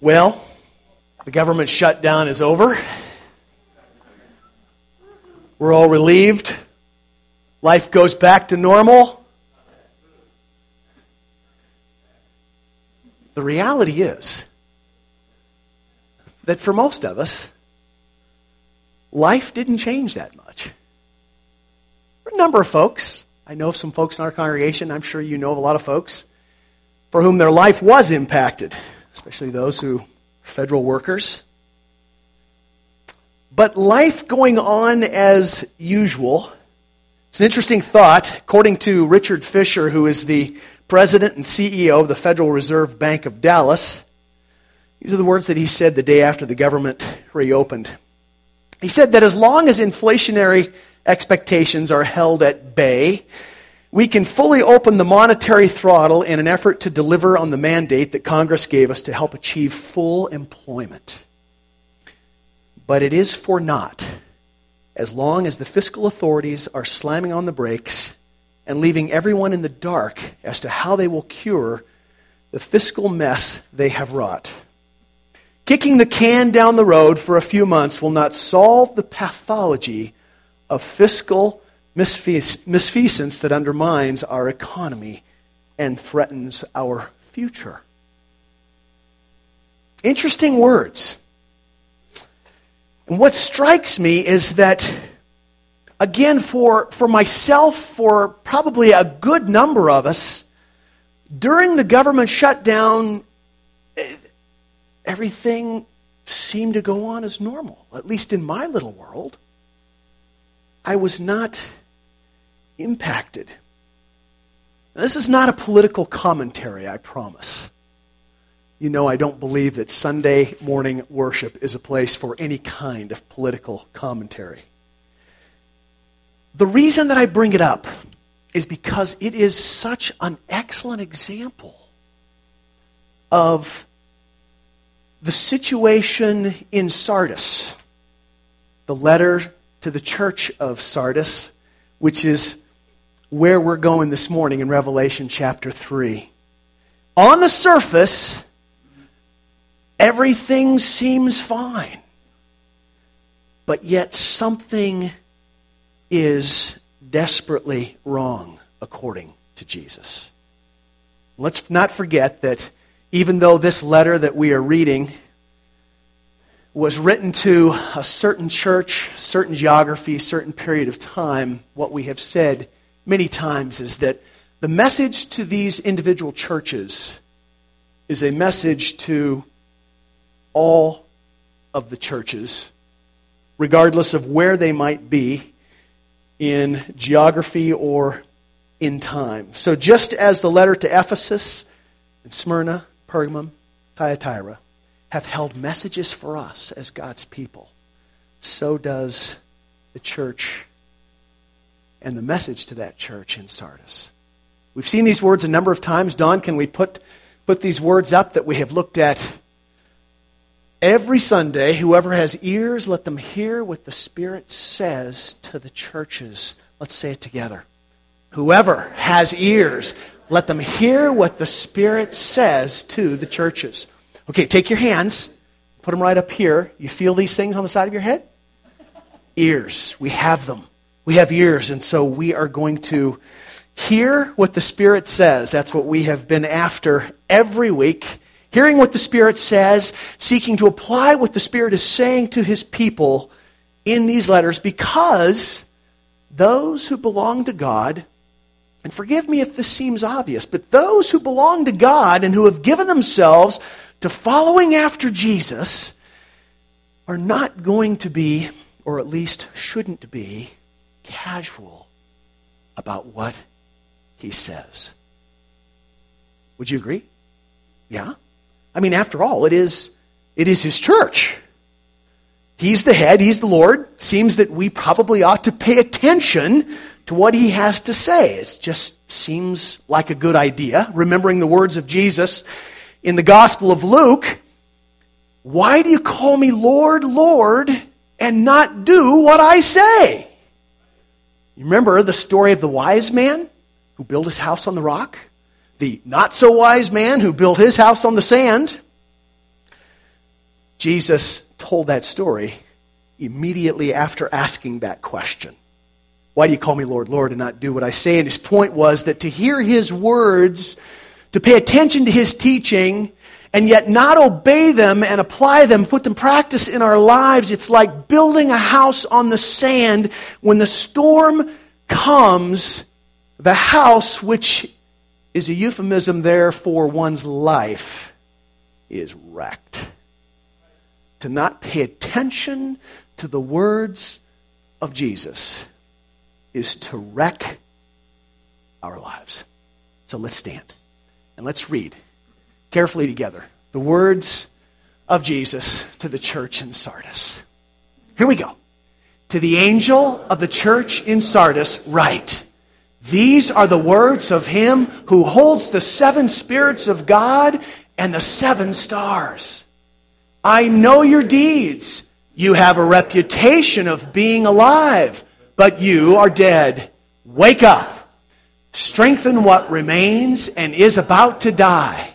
Well, the government shutdown is over. We're all relieved. Life goes back to normal. The reality is that for most of us, life didn't change that much. A number of folks, I know of some folks in our congregation, I'm sure you know of a lot of folks, for whom their life was impacted, especially those who are federal workers. But life going on as usual. It's an interesting thought. According to Richard Fisher, who is the president and CEO of the Federal Reserve Bank of Dallas, these are the words that he said the day after the government reopened. He said that as long as inflationary expectations are held at bay, we can fully open the monetary throttle in an effort to deliver on the mandate that Congress gave us to help achieve full employment. But it is for naught as long as the fiscal authorities are slamming on the brakes and leaving everyone in the dark as to how they will cure the fiscal mess they have wrought. Kicking the can down the road for a few months will not solve the pathology of fiscal misfeasance that undermines our economy and threatens our future. Interesting words. And what strikes me is that, again, for, for myself, for probably a good number of us, during the government shutdown, eh, everything seemed to go on as normal, at least in my little world. I was not impacted. This is not a political commentary, I promise. You know, I don't believe that Sunday morning worship is a place for any kind of political commentary. The reason that I bring it up is because it is such an excellent example of the situation in Sardis, the letter to the church of Sardis, which is where we're going this morning in Revelation chapter 3. On the surface, everything seems fine. But yet something is desperately wrong according to Jesus. Let's not forget that even though this letter that we are reading was written to a certain church, certain geography, certain period of time, what we have said many times is that the message to these individual churches is a message to all of the churches, regardless of where they might be in geography or in time. So, just as the letter to Ephesus and Smyrna, Pergamum, Thyatira, have held messages for us as God's people, so does the church and the message to that church in Sardis. We've seen these words a number of times. Don, can we put, put these words up that we have looked at every Sunday? Whoever has ears, let them hear what the Spirit says to the churches. Let's say it together. Whoever has ears, let them hear what the Spirit says to the churches. Okay, take your hands, put them right up here. You feel these things on the side of your head? Ears. We have them. We have ears, and so we are going to hear what the Spirit says. That's what we have been after every week. Hearing what the Spirit says, seeking to apply what the Spirit is saying to His people in these letters because those who belong to God and forgive me if this seems obvious, but those who belong to God and who have given themselves to following after Jesus are not going to be, or at least shouldn't be, casual about what he says. Would you agree? Yeah? I mean, after all, it is, it is his church. He's the head, he's the Lord. Seems that we probably ought to pay attention to what he has to say. It just seems like a good idea. Remembering the words of Jesus in the Gospel of Luke, why do you call me Lord, Lord, and not do what I say? You remember the story of the wise man who built his house on the rock? The not so wise man who built his house on the sand? Jesus told that story immediately after asking that question. Why do you call me Lord, Lord, and not do what I say? And his point was that to hear his words, to pay attention to his teaching, and yet not obey them and apply them, put them practice in our lives, it's like building a house on the sand. When the storm comes, the house, which is a euphemism there for one's life, is wrecked. To not pay attention to the words of Jesus is to wreck our lives. So let's stand and let's read carefully together the words of Jesus to the church in Sardis. Here we go. To the angel of the church in Sardis, write These are the words of him who holds the seven spirits of God and the seven stars. I know your deeds. You have a reputation of being alive, but you are dead. Wake up. Strengthen what remains and is about to die.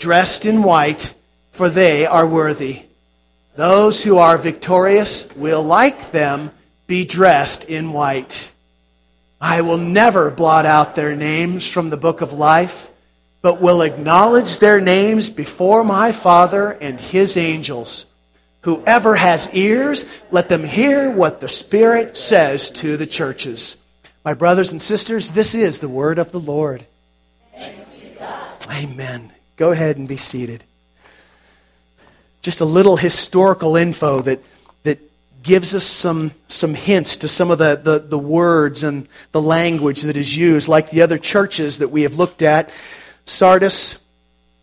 dressed in white, for they are worthy. Those who are victorious will, like them, be dressed in white. I will never blot out their names from the book of life, but will acknowledge their names before my Father and his angels. Whoever has ears, let them hear what the Spirit says to the churches. My brothers and sisters, this is the word of the Lord. Amen. Go ahead and be seated. Just a little historical info that, that gives us some, some hints to some of the, the, the words and the language that is used. Like the other churches that we have looked at, Sardis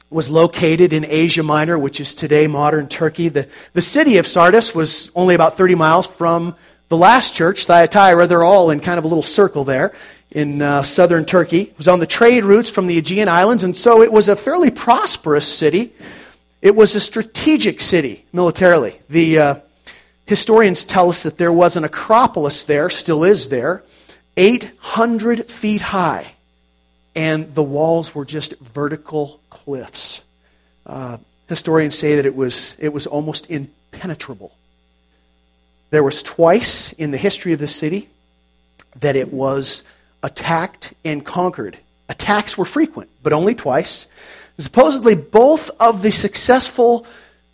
was located in Asia Minor, which is today modern Turkey. The, the city of Sardis was only about 30 miles from the last church, Thyatira. They're all in kind of a little circle there in uh, southern Turkey. It was on the trade routes from the Aegean Islands, and so it was a fairly prosperous city. It was a strategic city militarily. The uh, historians tell us that there was an acropolis there, still is there, 800 feet high, and the walls were just vertical cliffs. Uh, historians say that it was, it was almost impenetrable. There was twice in the history of the city that it was attacked and conquered. Attacks were frequent, but only twice. Supposedly, both of the successful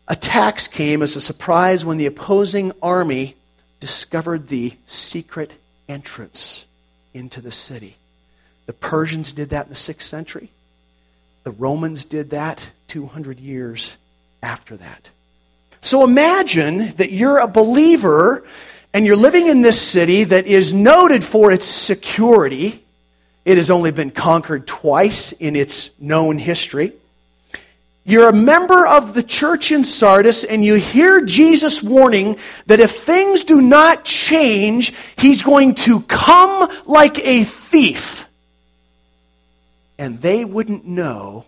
attacks came as a surprise when the opposing army discovered the secret entrance into the city. The Persians did that in the 6th century. The Romans did that 200 years after that. So imagine that you're a believer and you're living in this city that is noted for its security. It has only been conquered twice in its known history. You're a member of the church in Sardis, and you hear Jesus warning that if things do not change, he's going to come like a thief. And they wouldn't know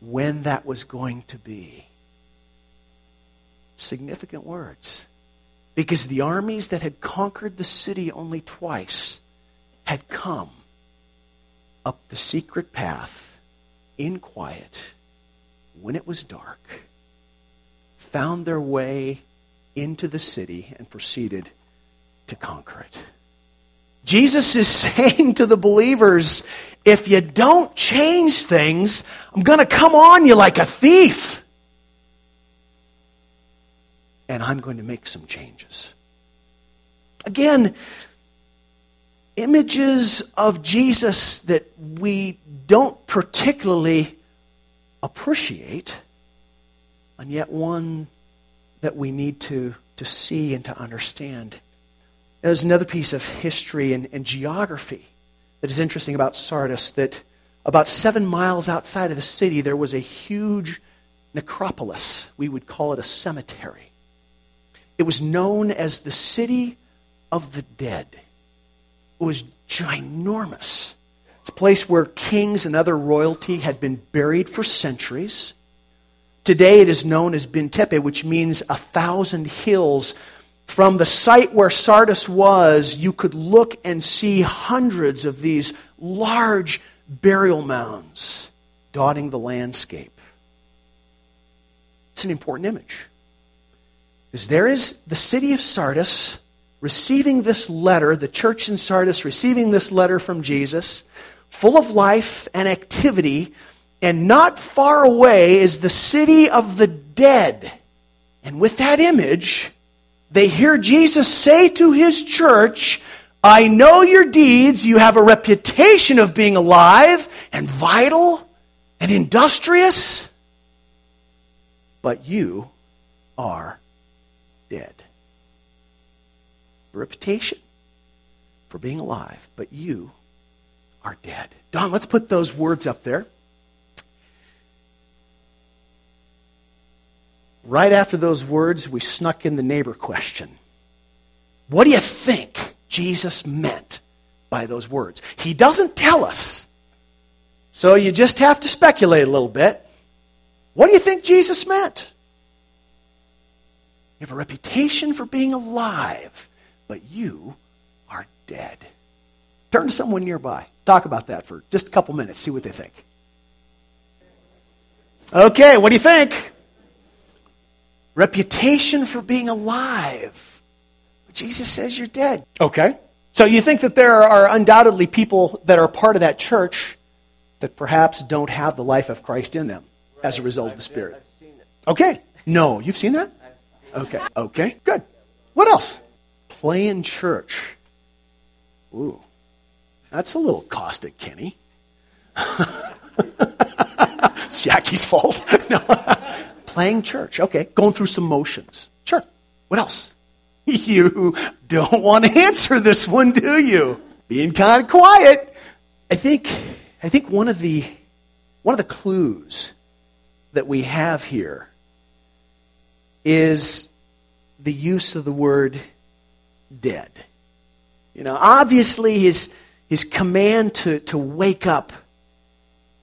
when that was going to be. Significant words because the armies that had conquered the city only twice had come up the secret path in quiet when it was dark, found their way into the city, and proceeded to conquer it. Jesus is saying to the believers, if you don't change things, I'm going to come on you like a thief and I'm going to make some changes. Again, images of Jesus that we don't particularly appreciate, and yet one that we need to, to see and to understand. There's another piece of history and, and geography that is interesting about Sardis that about seven miles outside of the city, there was a huge necropolis. We would call it a cemetery. It was known as the city of the dead. It was ginormous. It's a place where kings and other royalty had been buried for centuries. Today it is known as Bin Tepe, which means a thousand hills. From the site where Sardis was, you could look and see hundreds of these large burial mounds dotting the landscape. It's an important image. Because there is the city of Sardis receiving this letter, the church in Sardis receiving this letter from Jesus, full of life and activity, and not far away is the city of the dead. And with that image, they hear Jesus say to his church, I know your deeds. You have a reputation of being alive and vital and industrious, but you are dead. Reputation for being alive, but you are dead. Don, let's put those words up there. Right after those words, we snuck in the neighbor question. What do you think Jesus meant by those words? He doesn't tell us. So you just have to speculate a little bit. What do you think Jesus meant? You have a reputation for being alive, but you are dead. Turn to someone nearby. Talk about that for just a couple minutes. See what they think. Okay, what do you think? Reputation for being alive. Jesus says you're dead. Okay. So you think that there are undoubtedly people that are part of that church that perhaps don't have the life of Christ in them as a result of the Spirit. Okay. No, you've seen that? Okay. Okay. Good. What else? Playing church. Ooh. That's a little caustic, Kenny. it's Jackie's fault. no. Playing church. Okay. Going through some motions. Sure. What else? You don't want to answer this one, do you? Being kind of quiet. I think I think one of the one of the clues that we have here is the use of the word dead. You know, obviously his his command to, to wake up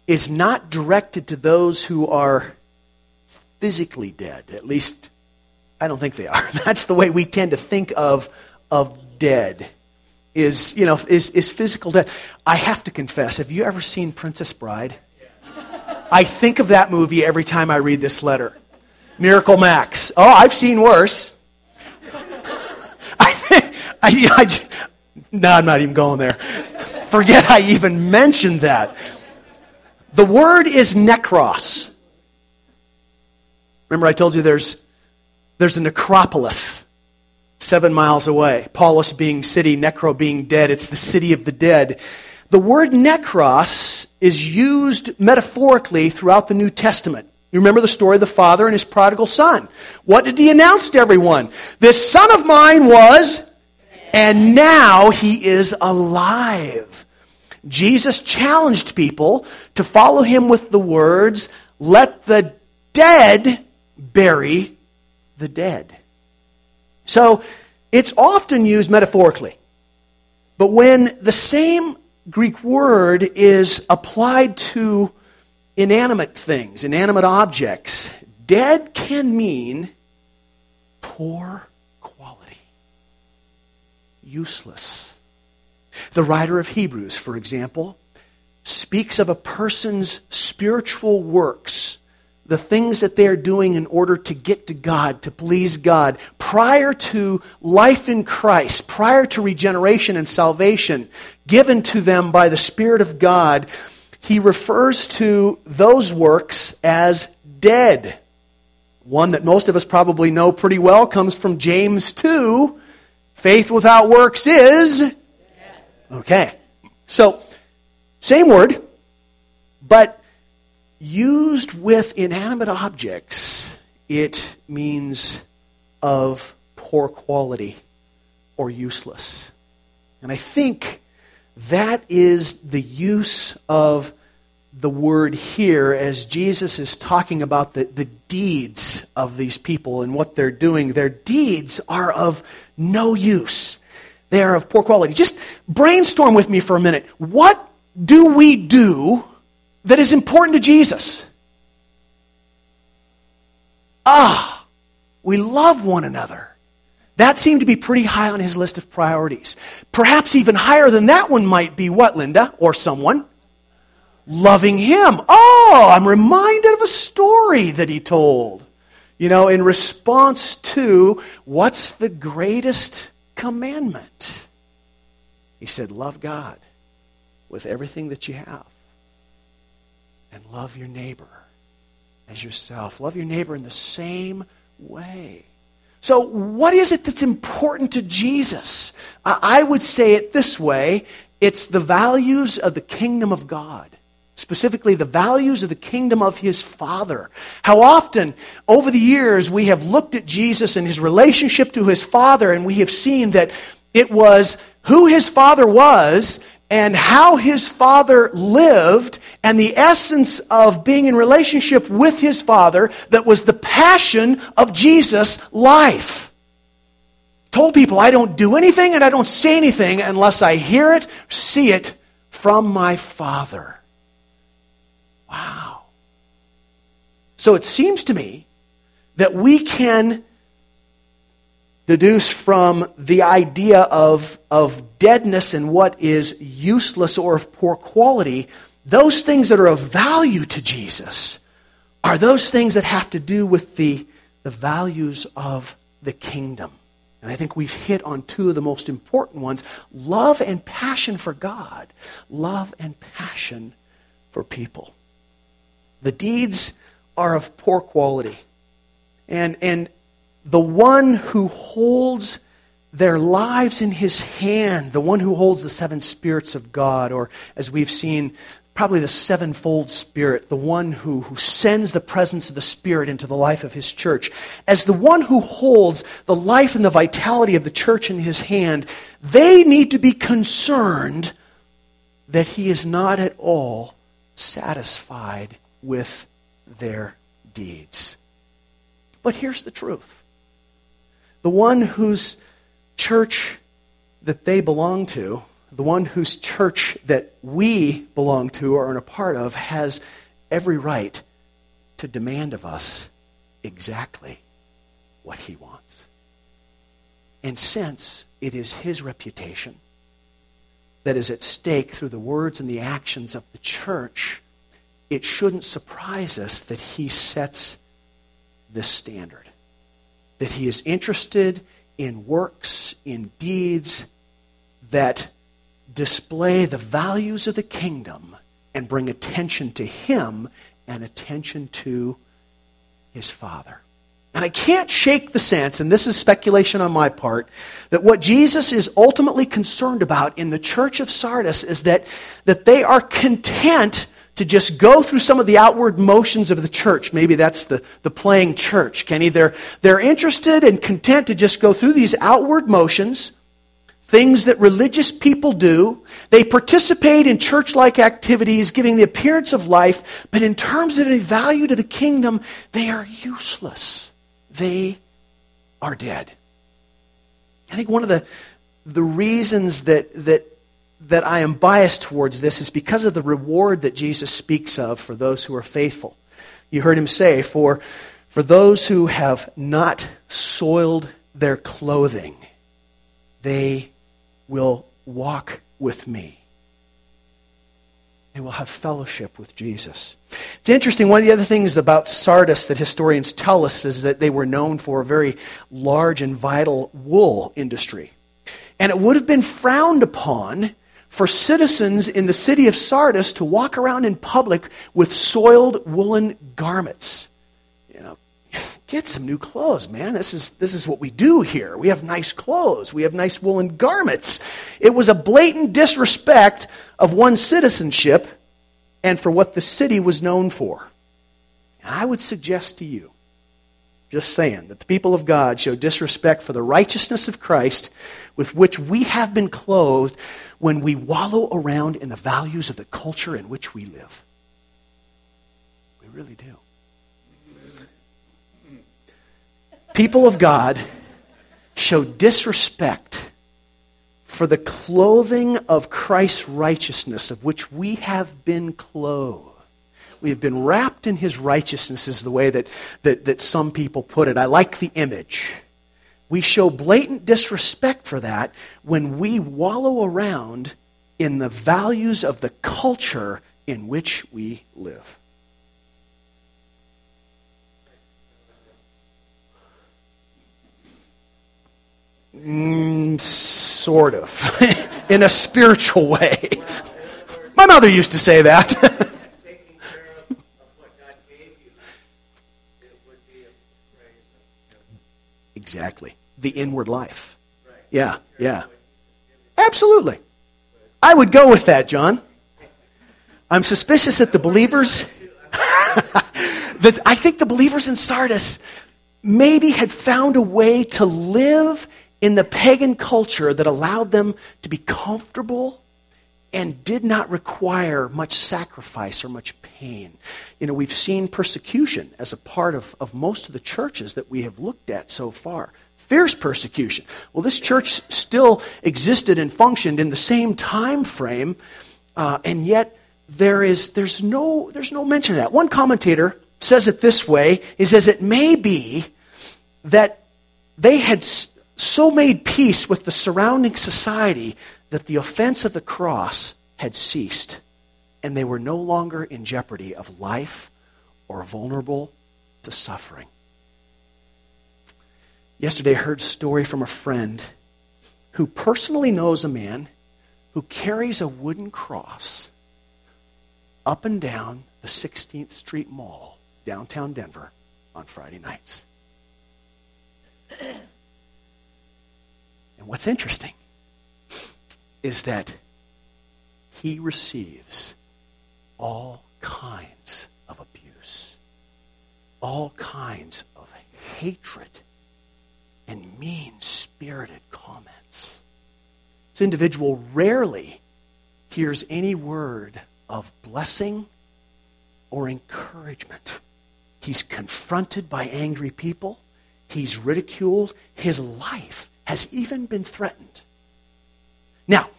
is not directed to those who are physically dead. At least, I don't think they are. That's the way we tend to think of, of dead. Is, you know, is, is physical death. I have to confess, have you ever seen Princess Bride? I think of that movie every time I read this letter. Miracle Max. Oh, I've seen worse. I think, I, I, just, no, I'm not even going there forget I even mentioned that. The word is necros. Remember, I told you there's, there's a necropolis seven miles away. polis being city, necro being dead. It's the city of the dead. The word necros is used metaphorically throughout the New Testament. You remember the story of the father and his prodigal son. What did he announce to everyone? This son of mine was, and now he is alive. Jesus challenged people to follow him with the words, Let the dead bury the dead. So it's often used metaphorically. But when the same Greek word is applied to inanimate things, inanimate objects, dead can mean poor quality, useless the writer of Hebrews, for example, speaks of a person's spiritual works, the things that they are doing in order to get to God, to please God, prior to life in Christ, prior to regeneration and salvation given to them by the Spirit of God. He refers to those works as dead. One that most of us probably know pretty well comes from James 2. Faith without works is Okay. So, same word, but used with inanimate objects, it means of poor quality or useless. And I think that is the use of the word here as Jesus is talking about the, the deeds of these people and what they're doing. Their deeds are of no use, they are of poor quality. Just brainstorm with me for a minute. What do we do that is important to Jesus? Ah, we love one another. That seemed to be pretty high on his list of priorities. Perhaps even higher than that one might be what, Linda? Or someone? Loving him. Oh, I'm reminded of a story that he told. You know, in response to what's the greatest commandment? He said, Love God with everything that you have, and love your neighbor as yourself. Love your neighbor in the same way. So, what is it that's important to Jesus? I would say it this way it's the values of the kingdom of God. Specifically, the values of the kingdom of his Father. How often over the years we have looked at Jesus and his relationship to his Father, and we have seen that it was who his Father was and how his father lived and the essence of being in relationship with his father that was the passion of Jesus' life. Told people, I don't do anything and I don't say anything unless I hear it, see it from my father. Wow. So it seems to me that we can deduce from the idea of, of deadness and what is useless or of poor quality, those things that are of value to Jesus are those things that have to do with the, the values of the kingdom. And I think we've hit on two of the most important ones love and passion for God, love and passion for people. The deeds are of poor quality. And, and the one who holds their lives in his hand, the one who holds the seven spirits of God, or as we've seen, probably the sevenfold spirit, the one who, who sends the presence of the Spirit into the life of his church, as the one who holds the life and the vitality of the church in his hand, they need to be concerned that he is not at all satisfied with their deeds. But here's the truth the one whose church that they belong to, the one whose church that we belong to or are a part of, has every right to demand of us exactly what he wants. And since it is his reputation that is at stake through the words and the actions of the church, it shouldn't surprise us that he sets this standard that he is interested in works, in deeds that display the values of the kingdom and bring attention to him and attention to his Father. And I can't shake the sense, and this is speculation on my part, that what Jesus is ultimately concerned about in the church of Sardis is that, that they are content to just go through some of the outward motions of the church. Maybe that's the, the playing church, Kenny. They're, they're interested and content to just go through these outward motions, things that religious people do. They participate in church like activities, giving the appearance of life, but in terms of any value to the kingdom, they are useless. They are dead. I think one of the, the reasons that, that that I am biased towards this is because of the reward that Jesus speaks of for those who are faithful. You heard him say, For, for those who have not soiled their clothing, they will walk with me. They will have fellowship with Jesus. It's interesting. One of the other things about Sardis that historians tell us is that they were known for a very large and vital wool industry. And it would have been frowned upon for citizens in the city of Sardis to walk around in public with soiled woolen garments. You know, get some new clothes, man. This is, this is what we do here. We have nice clothes, we have nice woolen garments. It was a blatant disrespect of one's citizenship and for what the city was known for. And I would suggest to you just saying that the people of God show disrespect for the righteousness of Christ with which we have been clothed when we wallow around in the values of the culture in which we live. We really do. People of God show disrespect for the clothing of Christ's righteousness, of which we have been clothed. We have been wrapped in his righteousness, is the way that, that, that some people put it. I like the image. We show blatant disrespect for that when we wallow around in the values of the culture in which we live. Mm, sort of, in a spiritual way. My mother used to say that. exactly. The inward life. Yeah, yeah. Absolutely. I would go with that, John. I'm suspicious that the believers, that I think the believers in Sardis maybe had found a way to live in the pagan culture that allowed them to be comfortable and did not require much sacrifice or much pain. You know, we've seen persecution as a part of, of most of the churches that we have looked at so far. Fierce persecution. Well, this church still existed and functioned in the same time frame, uh, and yet there is there's no there's no mention of that. One commentator says it this way: he says it may be that they had so made peace with the surrounding society that the offense of the cross had ceased, and they were no longer in jeopardy of life or vulnerable to suffering. Yesterday, I heard a story from a friend who personally knows a man who carries a wooden cross up and down the 16th Street Mall, downtown Denver, on Friday nights. And what's interesting is that he receives all kinds of abuse, all kinds of hatred, and mean spirited comments. This individual rarely hears any word of blessing or encouragement. He's confronted by angry people, he's ridiculed, his life has even been threatened. Now,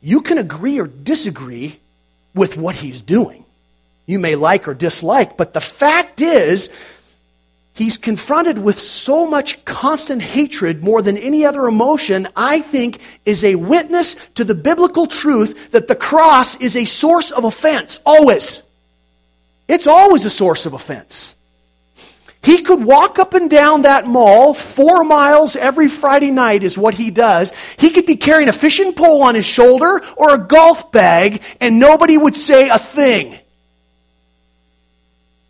you can agree or disagree with what he's doing. You may like or dislike, but the fact is, he's confronted with so much constant hatred more than any other emotion, I think is a witness to the biblical truth that the cross is a source of offense, always. It's always a source of offense. He could walk up and down that mall four miles every Friday night, is what he does. He could be carrying a fishing pole on his shoulder or a golf bag, and nobody would say a thing.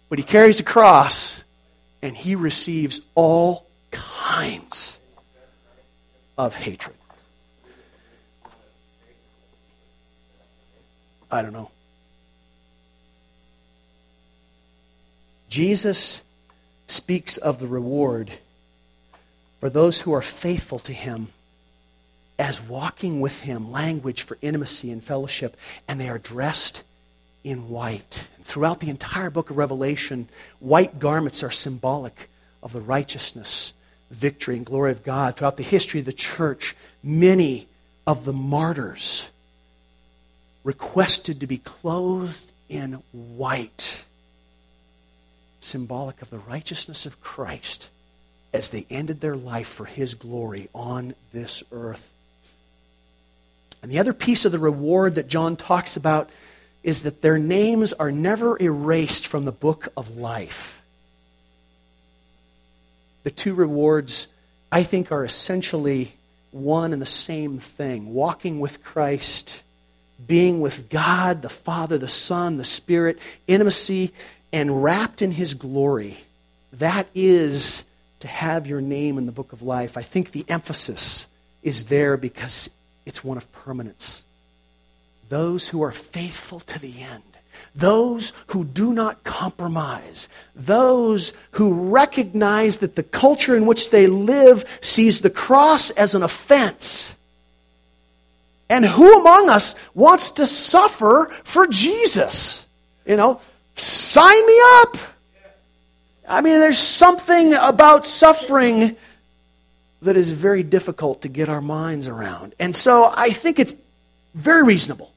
But he carries a cross, and he receives all kinds of hatred. I don't know. Jesus speaks of the reward for those who are faithful to him as walking with him, language for intimacy and fellowship, and they are dressed in white. Throughout the entire book of Revelation, white garments are symbolic of the righteousness, victory, and glory of God. Throughout the history of the church, many of the martyrs requested to be clothed in white symbolic of the righteousness of Christ as they ended their life for his glory on this earth. And the other piece of the reward that John talks about is that their names are never erased from the book of life. The two rewards, I think, are essentially one and the same thing walking with Christ, being with God, the Father, the Son, the Spirit, intimacy and wrapped in his glory. That is to have your name in the book of life. I think the emphasis is there because it's one of permanence. Those who are faithful to the end, those who do not compromise, those who recognize that the culture in which they live sees the cross as an offense. And who among us wants to suffer for Jesus? You know, Sign me up. I mean, there's something about suffering that is very difficult to get our minds around. And so I think it's very reasonable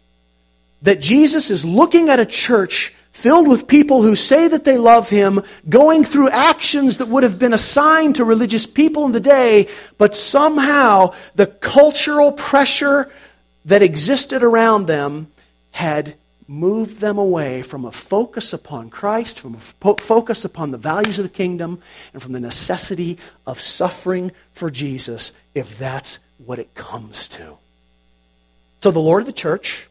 that Jesus is looking at a church filled with people who say that they love him, going through actions that would have been assigned to religious people in the day, but somehow the cultural pressure that existed around them had moved them away from a focus upon Christ, from a fo- focus upon the values of the kingdom, and from the necessity of suffering for Jesus if that's what it comes to. So, the Lord of the church,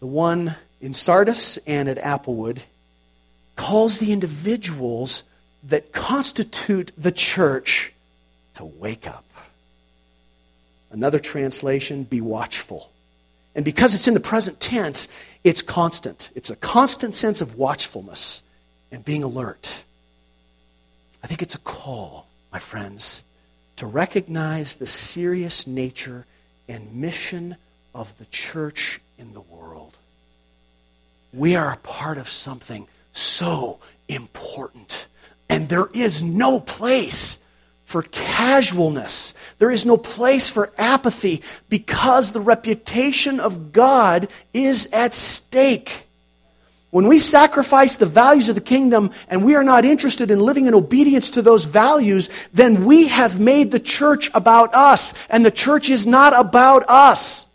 the one in Sardis and at Applewood, calls the individuals that constitute the church to wake up. Another translation, be watchful. And because it's in the present tense, it's constant. It's a constant sense of watchfulness and being alert. I think it's a call, my friends, to recognize the serious nature and mission of the church in the world. We are a part of something so important, and there is no place for casualness. There is no place for apathy because the reputation of God is at stake. When we sacrifice the values of the kingdom and we are not interested in living in obedience to those values, then we have made the church about us, and the church is not about us.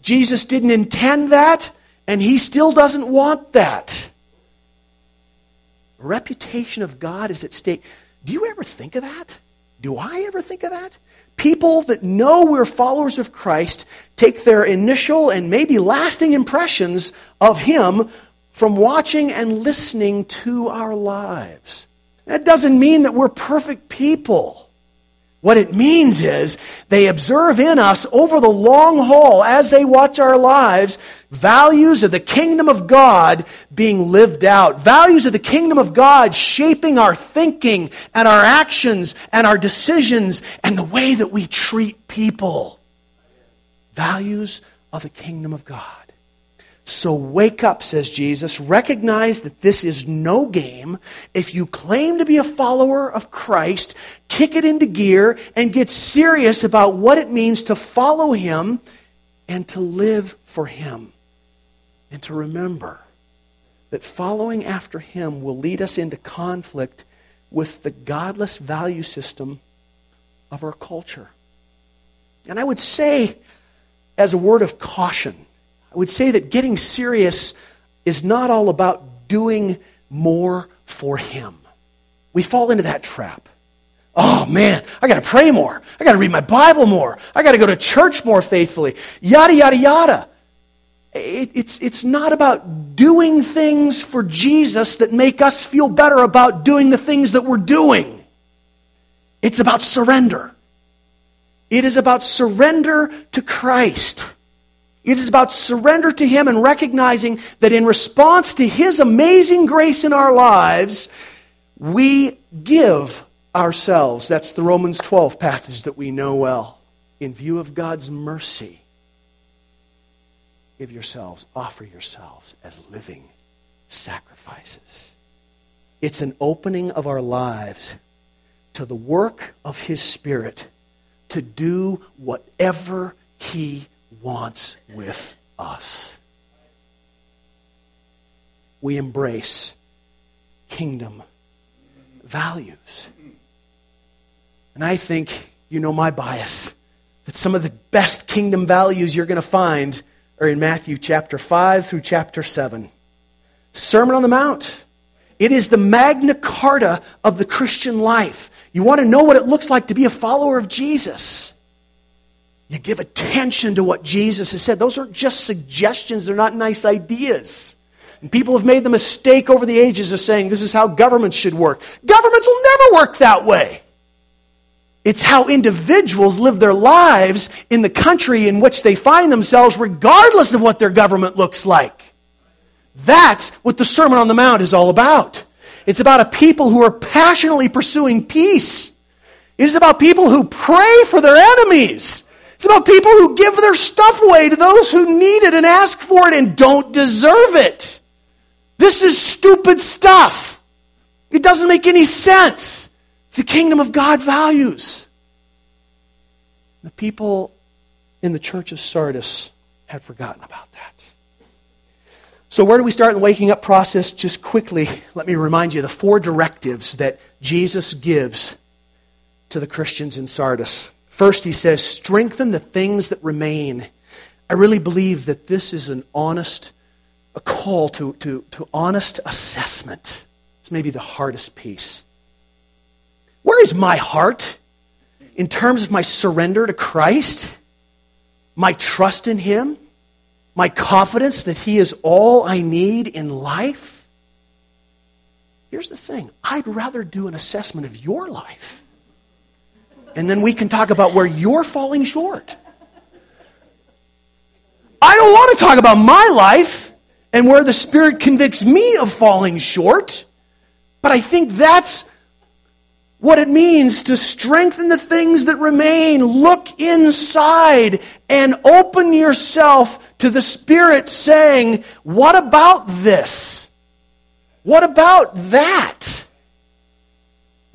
Jesus didn't intend that, and he still doesn't want that. The reputation of God is at stake. Do you ever think of that? Do I ever think of that? People that know we're followers of Christ take their initial and maybe lasting impressions of Him from watching and listening to our lives. That doesn't mean that we're perfect people. What it means is they observe in us over the long haul as they watch our lives values of the kingdom of God being lived out, values of the kingdom of God shaping our thinking and our actions and our decisions and the way that we treat people. Values of the kingdom of God. So wake up, says Jesus. Recognize that this is no game. If you claim to be a follower of Christ, kick it into gear and get serious about what it means to follow Him and to live for Him. And to remember that following after Him will lead us into conflict with the godless value system of our culture. And I would say, as a word of caution, I would say that getting serious is not all about doing more for Him. We fall into that trap. Oh man, I got to pray more. I got to read my Bible more. I got to go to church more faithfully. Yada, yada, yada. It, it's, it's not about doing things for Jesus that make us feel better about doing the things that we're doing. It's about surrender. It is about surrender to Christ. It is about surrender to Him and recognizing that in response to His amazing grace in our lives, we give ourselves. That's the Romans 12 passage that we know well. In view of God's mercy, give yourselves, offer yourselves as living sacrifices. It's an opening of our lives to the work of His Spirit to do whatever He wants with us. We embrace kingdom values. And I think you know my bias that some of the best kingdom values you're going to find are in Matthew chapter 5 through chapter 7. Sermon on the Mount. It is the Magna Carta of the Christian life. You want to know what it looks like to be a follower of Jesus. You give attention to what Jesus has said. Those aren't just suggestions, they're not nice ideas. And people have made the mistake over the ages of saying this is how governments should work. Governments will never work that way. It's how individuals live their lives in the country in which they find themselves, regardless of what their government looks like. That's what the Sermon on the Mount is all about. It's about a people who are passionately pursuing peace. It is about people who pray for their enemies. It's about people who give their stuff away to those who need it and ask for it and don't deserve it. This is stupid stuff. It doesn't make any sense. It's the kingdom of God values. The people in the church of Sardis had forgotten about that. So, where do we start in the waking up process? Just quickly, let me remind you the four directives that Jesus gives to the Christians in Sardis. First, he says, strengthen the things that remain. I really believe that this is an honest a call to, to, to honest assessment. It's maybe the hardest piece. Where is my heart in terms of my surrender to Christ? My trust in Him? My confidence that He is all I need in life? Here's the thing I'd rather do an assessment of your life. And then we can talk about where you're falling short. I don't want to talk about my life and where the Spirit convicts me of falling short. But I think that's what it means to strengthen the things that remain. Look inside and open yourself to the Spirit saying, What about this? What about that?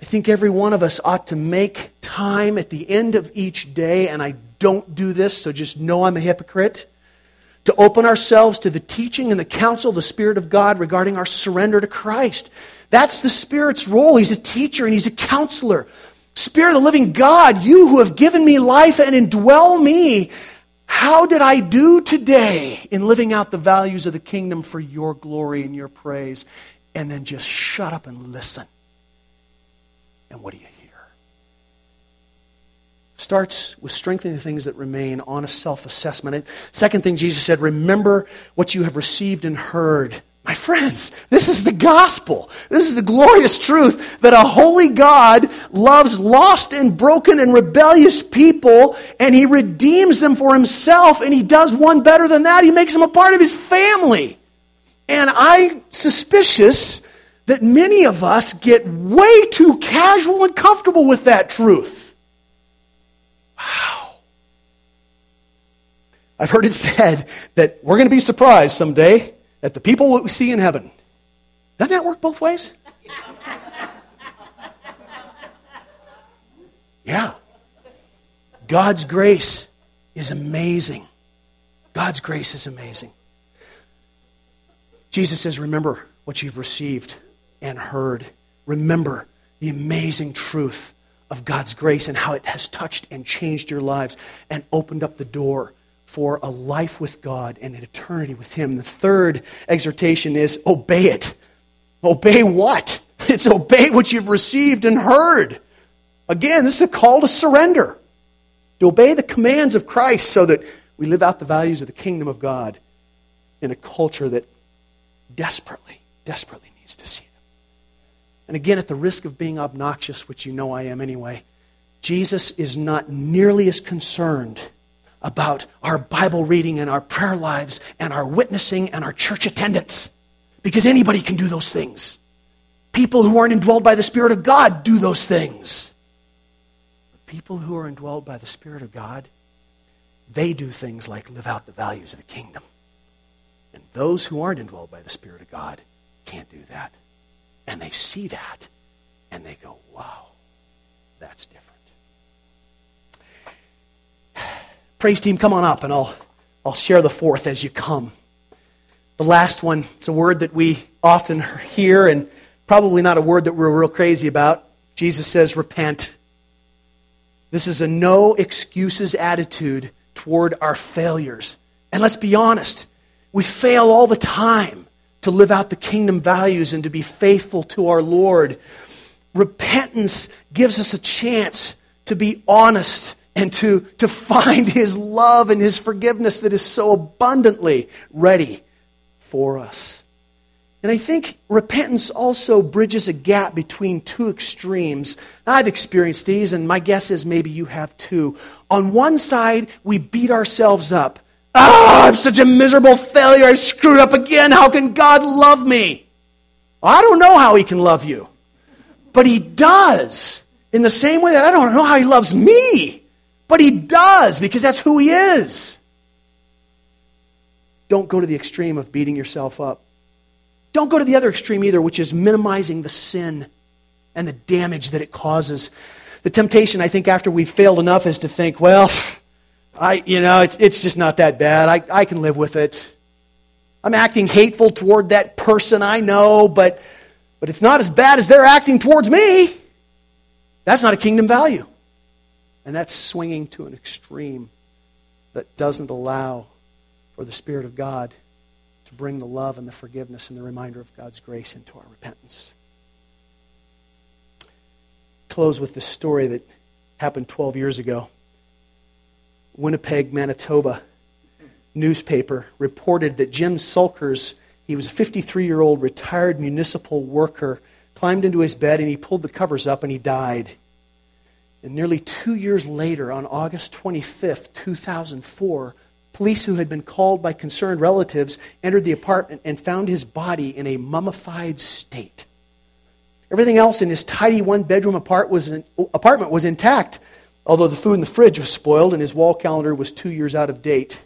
I think every one of us ought to make time at the end of each day, and I don't do this, so just know I'm a hypocrite to open ourselves to the teaching and the counsel of the Spirit of God regarding our surrender to Christ. That's the Spirit's role. He's a teacher and He's a counselor. Spirit of the living God, you who have given me life and indwell me, how did I do today in living out the values of the kingdom for your glory and your praise? And then just shut up and listen. And what do you hear? starts with strengthening the things that remain, honest self assessment. Second thing Jesus said, remember what you have received and heard. My friends, this is the gospel. This is the glorious truth that a holy God loves lost and broken and rebellious people, and he redeems them for himself, and he does one better than that. He makes them a part of his family. And I'm suspicious that many of us get way too casual and comfortable with that truth. Wow. I've heard it said that we're going to be surprised someday at the people that we see in heaven. Doesn't that work both ways? Yeah. God's grace is amazing. God's grace is amazing. Jesus says, Remember what you've received and heard. Remember the amazing truth of God's grace and how it has touched and changed your lives and opened up the door for a life with God and an eternity with Him. The third exhortation is obey it. Obey what? It's obey what you've received and heard. Again, this is a call to surrender, to obey the commands of Christ so that we live out the values of the kingdom of God in a culture that desperately, desperately needs to see and again, at the risk of being obnoxious, which you know I am anyway, Jesus is not nearly as concerned about our Bible reading and our prayer lives and our witnessing and our church attendance. Because anybody can do those things. People who aren't indwelled by the Spirit of God do those things. But people who are indwelled by the Spirit of God, they do things like live out the values of the kingdom. And those who aren't indwelled by the Spirit of God can't do that. And they see that and they go, wow, that's different. Praise team, come on up and I'll, I'll share the fourth as you come. The last one, it's a word that we often hear and probably not a word that we're real crazy about. Jesus says, repent. This is a no excuses attitude toward our failures. And let's be honest, we fail all the time to live out the kingdom values and to be faithful to our Lord. Repentance gives us a chance to be honest and to, to find His love and His forgiveness that is so abundantly ready for us. And I think repentance also bridges a gap between two extremes. I've experienced these, and my guess is maybe you have too. On one side, we beat ourselves up Oh, I'm such a miserable failure. I screwed up again. How can God love me? I don't know how He can love you, but He does. In the same way that I don't know how He loves me, but He does because that's who He is. Don't go to the extreme of beating yourself up. don't go to the other extreme either, which is minimizing the sin and the damage that it causes. The temptation, I think, after we've failed enough is to think, well, I, you know, it's, it's just not that bad. I, I can live with it. I'm acting hateful toward that person I know, but, but it's not as bad as they're acting towards me. That's not a kingdom value. And that's swinging to an extreme that doesn't allow for the Spirit of God to bring the love and the forgiveness and the reminder of God's grace into our repentance. Close with this story that happened 12 years ago. Winnipeg, Manitoba newspaper reported that Jim Sulkers, he was a 53 year old retired municipal worker, climbed into his bed and he pulled the covers up and he died. And nearly two years later, on August 25th, 2004, police who had been called by concerned relatives entered the apartment and found his body in a mummified state. Everything else in his tidy one bedroom apartment was intact, although the food in the fridge was spoiled and his wall calendar was two years out of date.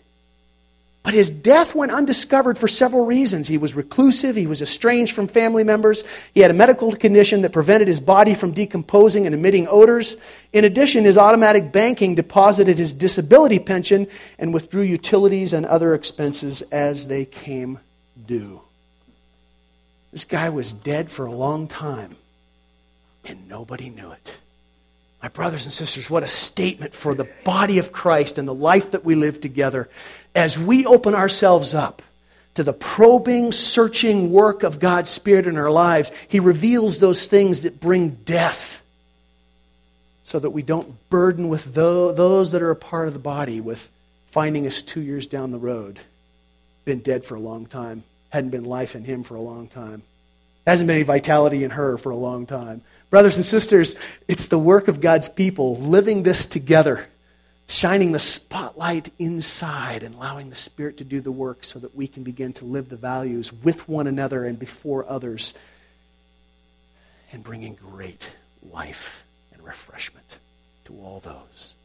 But his death went undiscovered for several reasons. He was reclusive, he was estranged from family members, he had a medical condition that prevented his body from decomposing and emitting odors. In addition, his automatic banking deposited his disability pension and withdrew utilities and other expenses as they came due. This guy was dead for a long time, and nobody knew it. My brothers and sisters, what a statement for the body of Christ and the life that we live together. As we open ourselves up to the probing, searching work of God's Spirit in our lives, He reveals those things that bring death so that we don't burden with those that are a part of the body with finding us two years down the road, been dead for a long time, hadn't been life in Him for a long time, hasn't been any vitality in her for a long time. Brothers and sisters, it's the work of God's people living this together, shining the spotlight inside and allowing the Spirit to do the work so that we can begin to live the values with one another and before others and bringing great life and refreshment to all those